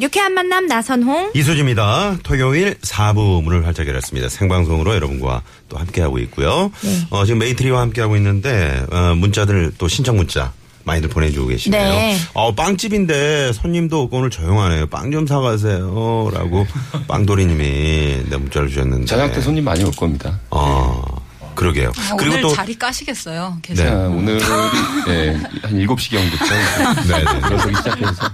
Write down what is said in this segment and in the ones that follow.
유쾌한 만남 나선홍. 이수지입니다. 토요일 4부 문을 활짝 열었습니다. 생방송으로 여러분과 또 함께하고 있고요. 네. 어, 지금 메이트리와 함께하고 있는데, 어, 문자들 또 신청 문자 많이들 보내주고 계시네요. 네. 어, 빵집인데 손님도 없고 오늘 조용하네요. 빵 좀 사가세요. 라고 빵도리님이 네, 문자를 주셨는데. 저녁 때 손님 많이 올 겁니다. 어, 그러게요. 아, 그리고 오늘 또. 자리 까시겠어요. 계속. 네. 자, 오늘이 네, 한 7시경부터 네, 네. 들어서기 시작해서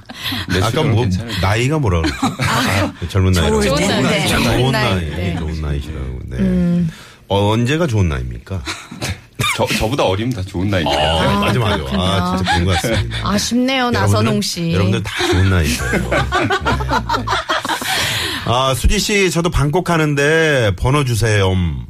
네 아까 뭐, 괜찮을 나이가 뭐라 그러죠? 아, 젊은 나이라고. 좋은 나이. 네. 좋은 좋은 나이. 나이. 네. 좋은 나이시라고. 네. 어, 언제가 좋은 나이입니까? 저, 저보다 어리면 다 좋은 나이니까. 아, 맞아, 맞아. 아, 진짜 그런 것 같습니다. 아쉽네요, 나선홍 씨. 여러분들 다 좋은 나이세요. 네. 아, 수지 씨, 저도 방콕 하는데 번호 주세요. 음.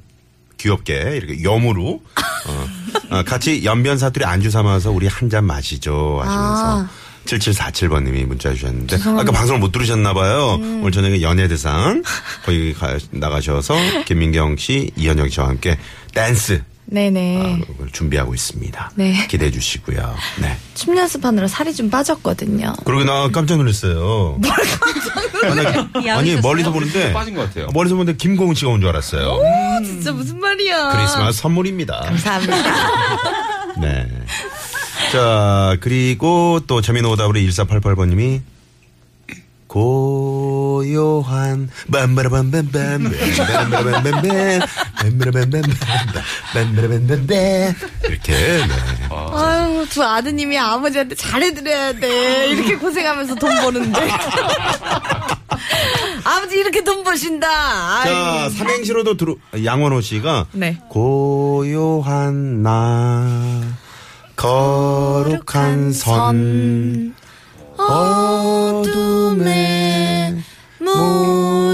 귀엽게 이렇게 염으로 어, 어, 같이 연변 사투리 안주 삼아서 우리 한 잔 마시죠 하시면서 아. 7747번님이 문자 주셨는데 아까 방송을 못 들으셨나 봐요. 음. 오늘 저녁에 연예대상 거기 가, 나가셔서 김민경 씨, 이현영 씨와 함께 댄스 네네. 아, 그걸 준비하고 있습니다. 네. 기대해 주시고요. 네. 춤 연습하느라 살이 좀 빠졌거든요. 그러고 나 깜짝 놀랐어요. 아니, 아니 멀리서 보는데 빠진 것 같아요. 멀리서 보는데 김고은 씨가 온 줄 알았어요. 진짜 무슨 말이야. 크리스마스 선물입니다. 감사합니다. 네. 자, 그리고 또 재미난 오답으로 1488번님이 고요한 빰바라밤밤밤 빰바라밤밤밤 빰바라밤밤밤 이렇게 네. 아유, 두 아드님이 아버지한테 잘해드려야 돼. 이렇게 고생하면서 돈 버는데. 아버지 이렇게 돈 버신다. 자, 아이고. 삼행시로도 들어 양원호 씨가 네. 고요한 나 거룩한 선 어둠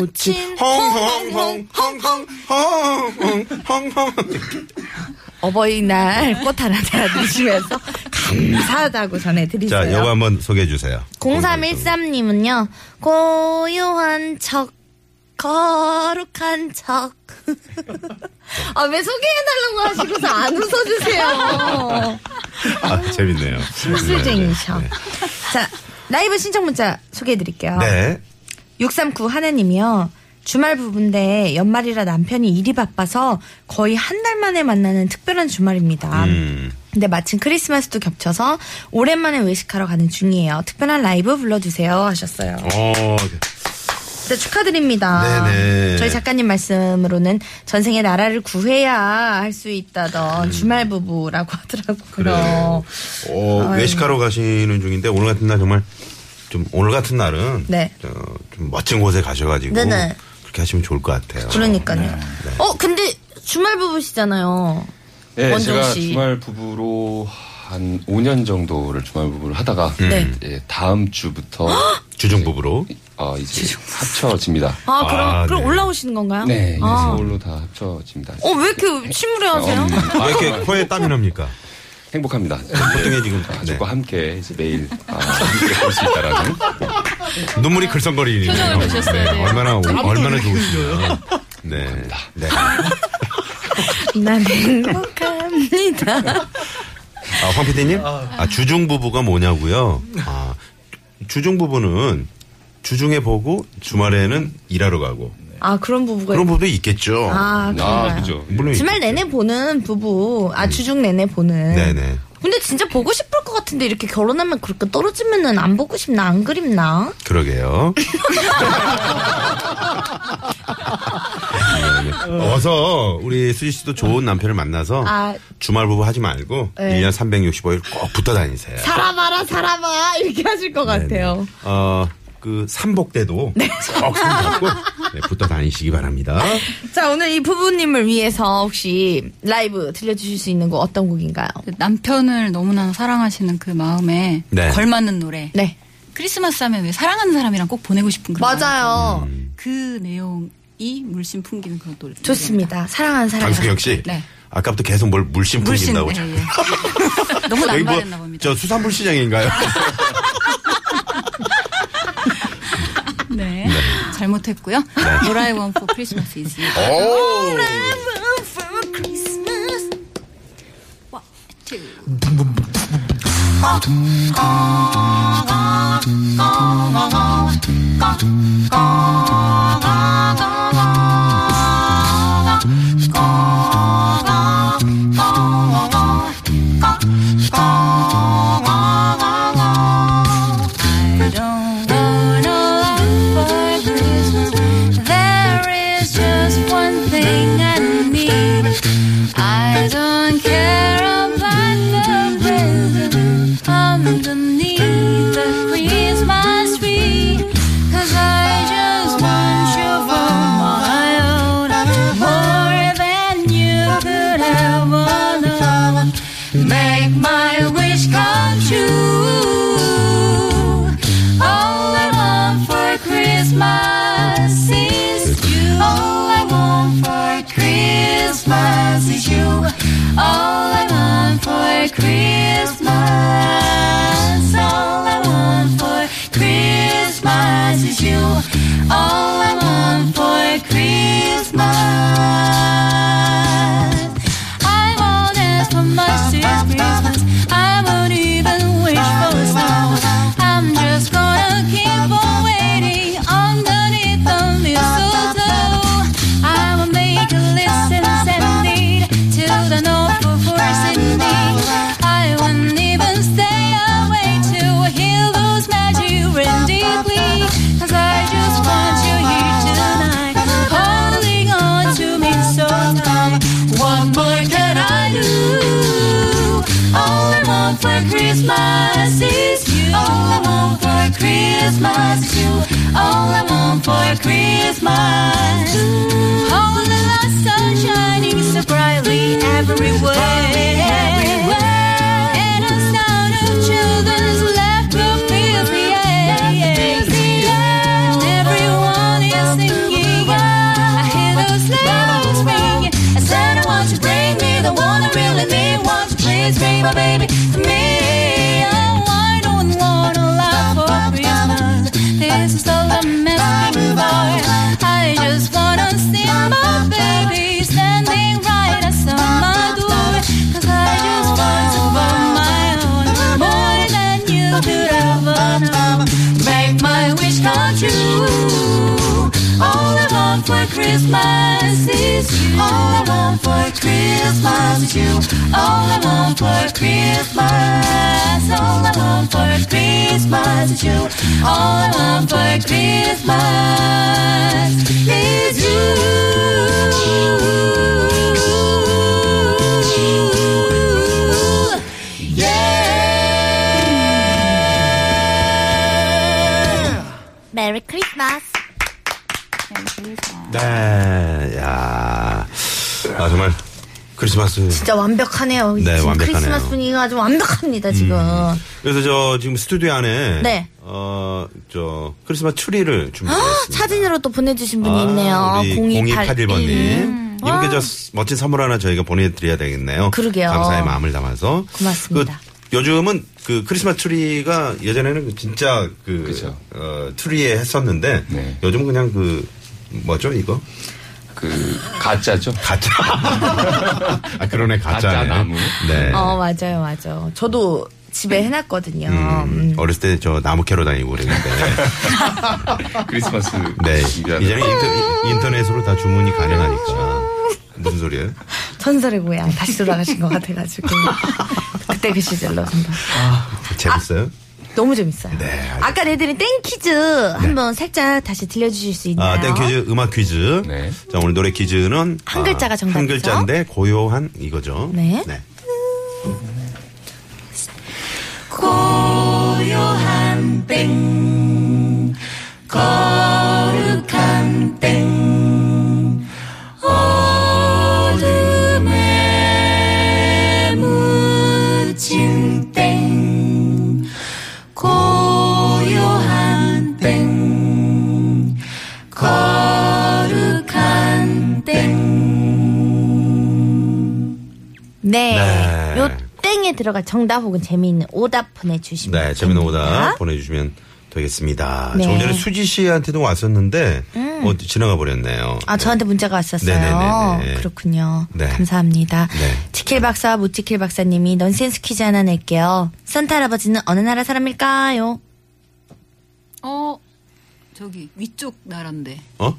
놓친 홍홍홍 홍홍 홍홍 홍홍 어버이날 꽃 하나 달아드리면서 감사하다고 전해드리죠. 자, 이거 한번 소개해 주세요. 0313님은요, 고요한 척, 거룩한 척. 아, 왜 소개해달라고 하시고서 안 웃어주세요. 아, 재밌네요. 심술쟁이셔. 네. 자, 라이브 신청 문자 소개해 드릴게요. 네. 네. 639 하나님이요. 주말 부부인데 연말이라 남편이 일이 바빠서 거의 한 달 만에 만나는 특별한 주말입니다. 음. 근데 마침 크리스마스도 겹쳐서 오랜만에 외식하러 가는 중이에요. 특별한 라이브 불러주세요 하셨어요. 어, 진짜 축하드립니다. 네네. 저희 작가님 말씀으로는 전생에 나라를 구해야 할 수 있다던 주말 부부라고 하더라고요. 음. 어, 외식하러 가시는 중인데 오늘 같은 날 정말 좀 오늘 같은 날은 네. 저, 좀 멋진 곳에 가셔가지고 네네. 그렇게 하시면 좋을 것 같아요. 그러니까요. 네. 어, 근데 주말 부부시잖아요. 네, 원정 제가 씨. 주말 부부로 한 5년 정도를 주말 부부를 하다가 네. 예, 다음 주부터 주중 부부로. 어, 이제 합쳐집니다. 아, 그럼, 아, 그럼 네. 올라오시는 건가요? 네, 아. 서울로 다 합쳐집니다. 어, 왜 이렇게 침울해 하세요? 음, 왜 이렇게 코에 땀이 납니까? 행복합니다. 보통의 지금 가족과 네. 함께 이제 매일 아, 함께 볼수 있다라는 눈물이 글썽거리네요. 표정을 보셨어야 돼요. 얼마나 얼마나 좋으시면. 네. 네. 난 행복합니다. 아, 황 PD님? 아, 주중 부부가 뭐냐고요? 아, 주중 부부는 주중에 보고 주말에는 일하러 가고 아, 그런 부부가. 그런 부부도 있겠죠. 아, 아, 그런가요? 그죠. 물론 주말 있겠죠. 내내 보는 부부, 아, 주중 내내 보는. 네네. 근데 진짜 보고 싶을 것 같은데 이렇게 결혼하면 그렇게 떨어지면은 안 보고 싶나, 안 그립나? 그러게요. 네, 어서 우리 수지 씨도 좋은 남편을 만나서 아. 주말 부부 하지 말고 네. 1년 365일 꼭 붙어 다니세요. 살아봐라, 살아봐. 이렇게 하실 것 같아요. 어, 그 삼복 때도 꼭 네, 붙어 다니시기 바랍니다. 자, 오늘 이 부부님을 위해서 혹시 라이브 들려주실 수 있는 곡 어떤 곡인가요? 그 남편을 너무나 사랑하시는 그 마음에 네. 걸맞는 노래. 네. 크리스마스 하면 왜 사랑하는 사람이랑 꼭 보내고 싶은 그런. 맞아요. 음. 그 내용 이 물씬 풍기는 그런 노래. 좋습니다. 사랑하는 사람. 강수경 씨. 네. 아까부터 계속 뭘 물씬 물씬. 풍긴다고. 예, 예. 너무 여기 뭐, 난발했나 봅니다. 저 수산물 시장인가요? 네. 잘못했고요. What I want for Christmas is you. 오! Christmas is you. All I want for Christmas. All the lights are shining so brightly everywhere. And Christmas is you. All I want for Christmas is you. All I want for Christmas. All I want for Christmas is you. All I want for Christmas is you. 네, 야. 아, 정말 크리스마스. 진짜 완벽하네요. 네, 지금 완벽하네요. 크리스마스 분위기가 아주 완벽합니다, 지금. 그래서 저 지금 스튜디오 안에. 네. 어, 저 크리스마스 트리를 준비했습니다. 사진으로 또 보내주신 분이 아, 있네요. 우리 0281번 님. 이분께 저 스- 멋진 선물 하나 저희가 보내드려야 되겠네요. 그러게요. 감사의 마음을 담아서. 고맙습니다. 그 요즘은 그 크리스마스 트리가 예전에는 그 진짜 그 그죠. 어, 트리에 했었는데 네. 요즘 은 그냥 그 뭐죠 이거 그 가짜죠. 가짜. 아 그러네 가짜네. 가짜 나무. 네. 어, 맞아요, 맞아요. 저도 집에 해놨거든요. 음, 음. 어렸을 때 저 나무 캐러 다니고 그랬는데. 크리스마스 네. 이제는 인터, 인터넷으로 다 주문이 가능하니까. 무슨 소리예요? 전설의 고향 다시 돌아가신 것 같아가지고. 그때 그 시절로 한번. 재밌어요? 너무 재밌어요. 네, 알겠습니다. 아까 내드린 땡퀴즈 한번 살짝 다시 들려주실 수 있나요? 아, 땡퀴즈 음악 퀴즈. 네. 자, 오늘 노래 퀴즈는 한 글자가 아, 정답이죠? 한 글자인데 고요한 이거죠. 네. 고 들어갈 정답 혹은 재미있는 오답 보내주시면 네, 됩니다. 오답 보내주시면 되겠습니다. 네. 음. 조금 전에 수지 씨한테도 왔었는데, 어, 지나가 버렸네요. 아, 저한테 문자가 왔었어요. 네네네네. 그렇군요. 네. 감사합니다. 네. 지킬 박사와 못 지킬 박사님이 넌센스 퀴즈 하나 낼게요. 산타 할아버지는 어느 나라 사람일까요? 어, 저기 위쪽 나라인데. 어?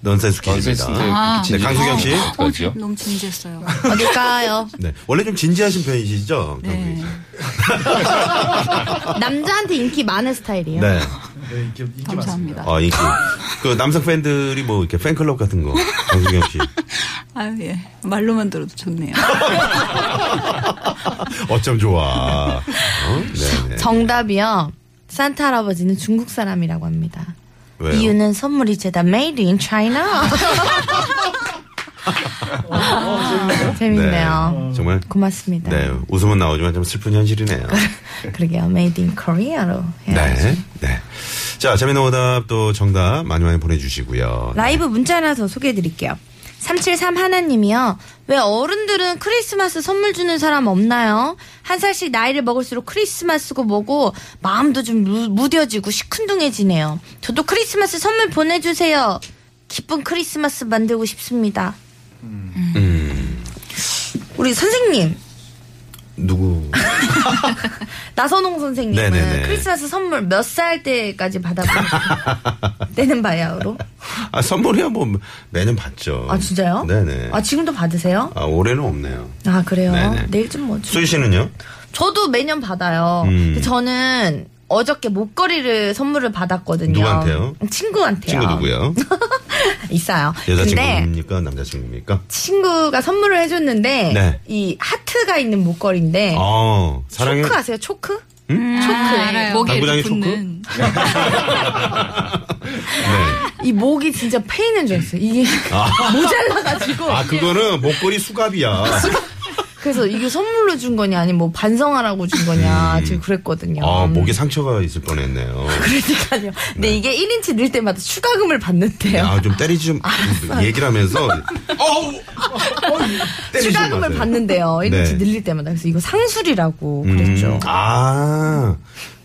넌센스 퀴즈입니다. 아. 네, 강수경 씨. 어, 어떡하죠? 너무 진지했어요. 어딜까요? 네. 원래 좀 진지하신 편이시죠? 네. 남자한테 인기 많은 스타일이에요. 네. 감사합니다. 어, 인기. 그 남성 팬들이 뭐 이렇게 팬클럽 같은 거. 강수경 씨. 아유, 예. 말로만 들어도 좋네요. 어쩜 좋아. 어? 네. 정답이요. 산타 할아버지는 중국 사람이라고 합니다. 왜요? 이유는 선물이 죄다 made in China. 아, 재밌네요. 네. 정말. 고맙습니다. 네. 웃음은 나오지만 좀 슬픈 현실이네요. 그러게요. made in Korea로 해야죠. 네. 네. 자, 재미있는 오답 또 정답 많이 많이 보내주시고요. 라이브 문자 하나 더 소개해 드릴게요. 373 하나님이요. 왜 어른들은 크리스마스 선물 주는 사람 없나요? 한 살씩 나이를 먹을수록 크리스마스고 뭐고 마음도 좀 무, 무뎌지고 시큰둥해지네요. 저도 크리스마스 선물 보내주세요. 기쁜 크리스마스 만들고 싶습니다. 음. 우리 선생님 누구? 나선홍 선생님은 네네네. 크리스마스 선물 몇 살 때까지 받아보는 때는 바야흐로? 아, 선물이야 뭐 매년 받죠. 아 진짜요? 네네. 아 지금도 받으세요? 아, 올해는 없네요. 아 그래요? 네네. 내일 좀 뭐. 좀- 수희 씨는요? 저도 매년 받아요. 음. 저는 어저께 목걸이를 선물을 받았거든요. 누구한테요? 친구한테요. 친구 누구요? 있어요. 근데 여자친구입니까? 남자친구입니까? 친구가 선물을 해줬는데 네. 이 하트가 있는 목걸이인데 어, 사랑해. 초크 아세요? 초크? 음? 초크. 알아요. 목에 당구장의 붙는. 네. 이 목이 진짜 페이는 줄 알았어요. 이게 모자라가지고. 아, 그거는 목걸이 수갑이야. 그래서 이게 선물로 준 거냐 아니면 뭐 반성하라고 준 거냐 지금 그랬거든요. 음. 아, 목에 상처가 있을 뻔했네요. 그러니까요. 근데 이게 1인치 늘 때마다 추가금을 받는데요. 아, 좀 때리지 좀 얘기를 하면서 어우! 추가금을. 받는데요. 1인치 네. 늘릴 때마다. 그래서 이거 상술이라고 음, 그랬죠. 아,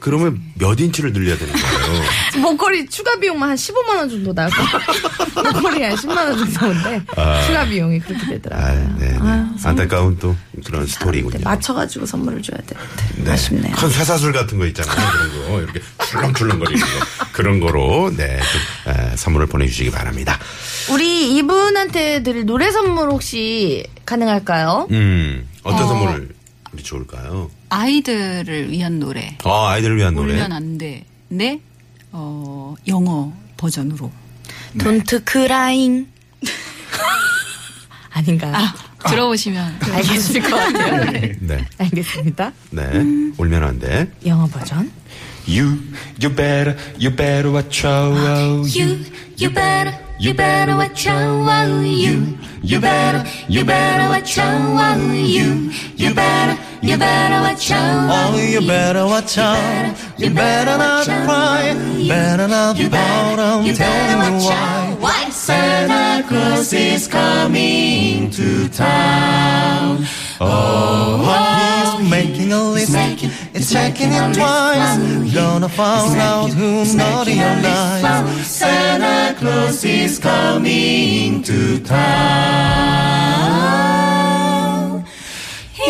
그러면 몇 인치를 늘려야 되는 거예요? 목걸이 추가 비용만 한 15만 원 정도 거예요. 목걸이 한 10만 원 정도 나오는데 추가 비용이 그렇게 아, 되더라고요. 네, 네. 아유, 안타까운 또 그런 스토리군요. 네, 맞춰가지고 선물을 줘야 되는데 네. 아쉽네요. 큰 회사술 같은 거 있잖아요. 그런 거. 이렇게 출렁출렁거리는 거. 그런 거로, 네, 좀, 에, 선물을 보내주시기 바랍니다. 우리 이분한테 드릴 노래 선물 혹시 가능할까요? 음, 어떤 선물을 우리 좋을까요? 아이들을 위한 노래. 아, 아이들을 위한 노래. 울면 안 돼. 네? 어, 영어 버전으로. Don't crying. 아닌가요? 들어보시면 알겠을 것 같아요. 네. 네. 알겠습니다. 네. 울면 안 돼. 영어 버전. You, you better, you better watch out. You, you better, you better watch out. You, you better, you better watch out. You, you better, you better watch out. Oh, you better watch out. You better not cry. Better not pout. I'm telling you why. Why Santa Claus is coming to town? Oh, oh, oh he's making a list. It's checking it twice. Gonna find out who's naughty or nice. Santa Claus is coming to town.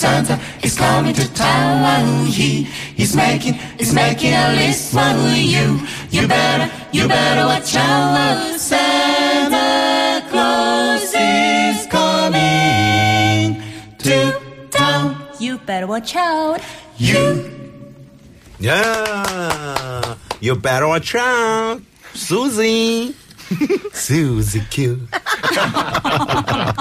Santa, is coming to town. He, he's making, he's making a list for you. You better, you better watch out. Santa Claus is coming to town. You better watch out. You. Yeah. You better watch out. Susie. Susie Q. 아,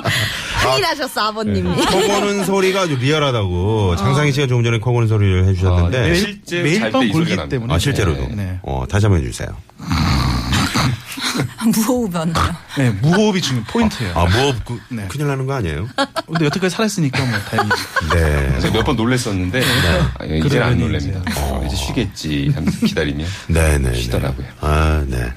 큰일 하셨어, 아버님이. 코 고는 소리가 아주 리얼하다고 장상희 씨가 조금 전에 코 고는 소리를 해주셨는데 아, 아, 네. 매일, 실제로 매일 밤이 굴기. 때문에. 실제로도 네. 어, 다시 한번 해주세요. 무호흡이었나요? 네, 무호흡이 중요 포인트예요. 아, 뭐 그, 네. 큰일 나는 거 아니에요? 근데 여태까지 살았으니까 뭐 다행이지. 네. 제가 몇 번 놀랬었는데 아, 이제는 안 그러더니 놀랍니다. 어, 이제 쉬겠지 하면서 기다리면 네 네. 쉬더라고요. 아, 네.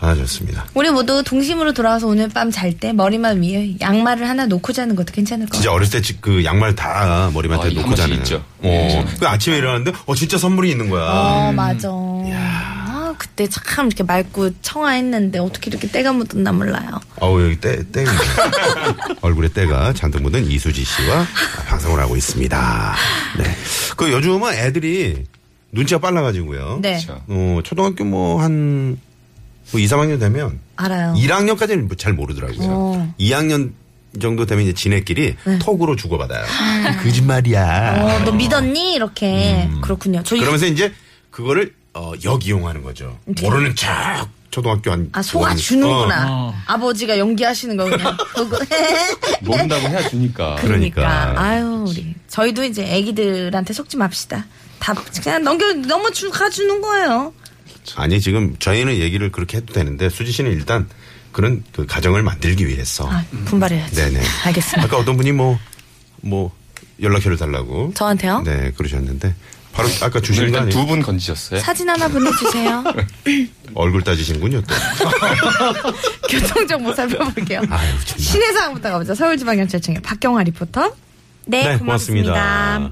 아, 좋습니다. 우리 모두 동심으로 돌아와서 오늘 밤 잘 때 머리만 위에 양말을 하나 놓고 자는 것도 괜찮을 것 진짜 같아요. 어렸을 때 그 양말 다 머리맡에 아, 놓고 자는. 있죠. 어. 그 아침에 일어났는데, 어, 진짜 선물이 있는 거야. 어, 맞아. 아, 그때 참 이렇게 맑고 청아했는데 어떻게 이렇게 때가 묻었나 몰라요. 어우, 여기 때, 때. 얼굴에 때가 잔뜩 묻은 이수지 씨와 방송을 하고 있습니다. 네. 그 요즘은 애들이 눈치가 빨라가지고요. 네. 어, 초등학교 뭐 한, 뭐 2, 3학년 되면 알아요. 1학년까지는 잘 모르더라고요. 어. 2학년 정도 되면 이제 지네끼리 톡으로 주고받아요. 거짓말이야. 어, 너 믿었니? 이렇게. 그렇군요. 저희 그러면서 이제 그거를 어, 역이용하는 거죠. 모르는 척 초등학교 한 아, 속아 원- 주는구나. 어, 아버지가 연기하시는 거군요. 그거. 모른다고 해야 주니까. 그러니까. 그러니까. 아유, 우리. 저희도 이제 애기들한테 속지 맙시다. 다 그냥 넘겨, 넘어 주, 가주는 거예요. 아니 지금 저희는 얘기를 그렇게 해도 되는데 수지 씨는 일단 그런 그 가정을 만들기 위해서. 아, 분발해야지. 네네. 알겠습니다. 아까 어떤 분이 뭐뭐 연락처를 달라고. 저한테요? 네 그러셨는데 바로 아까 주신 거? 두 분 건지셨어요? 사진 하나 보내주세요. 얼굴 따지신군요 또. 교통정보 살펴볼게요. 아유. 시내 상황부터 가보죠. 서울지방경찰청의 박경화 리포터. 네, 고맙습니다.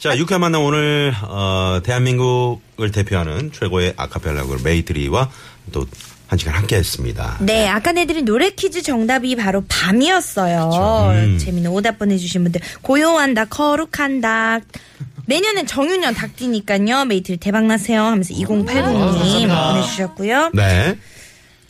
자, 유쾌한 만남 오늘, 어, 대한민국을 대표하는 최고의 아카펠라 그룹 메이트리와 또 한 시간 함께 했습니다. 네, 아까 내드린 노래 퀴즈 정답이 바로 밤이었어요. 음. 재미있는 오답 보내주신 분들. 고요한 닭, 거룩한 닭. 내년엔 정유년 닭띠니까요. 메이트리 대박나세요 하면서 2080님 보내주셨고요. 네.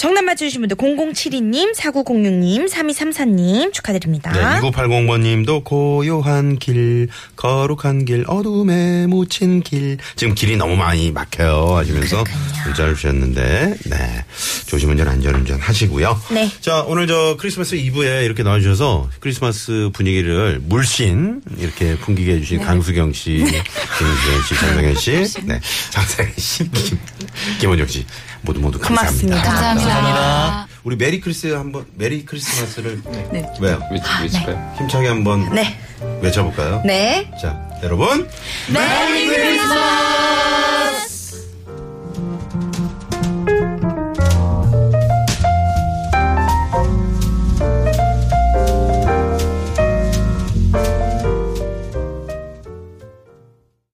정답 맞춰주신 분들 0072님, 4906님, 3234님 축하드립니다. 네, 2980번 님도 고요한 길, 거룩한 길, 어둠에 묻힌 길. 지금 길이 너무 많이 막혀요. 하시면서 문자를 주셨는데, 네. 조심운전, 안전운전 하시고요. 네. 자, 오늘 저 크리스마스 이브에 이렇게 나와주셔서 크리스마스 분위기를 물씬 이렇게 풍기게 해주신 강수경 씨, 김수현 씨, 장성현 씨, 네. 장성현 씨, 김, 김원정 씨. 모두 모두 감사합니다. 고맙습니다. 감사합니다. 우리 메리 크리스 한번, 메리 크리스마스를. 네. 왜요? 외, 외칠까요? 힘차게 한번 네. 외쳐볼까요? 네. 자, 여러분. 메리 크리스마스!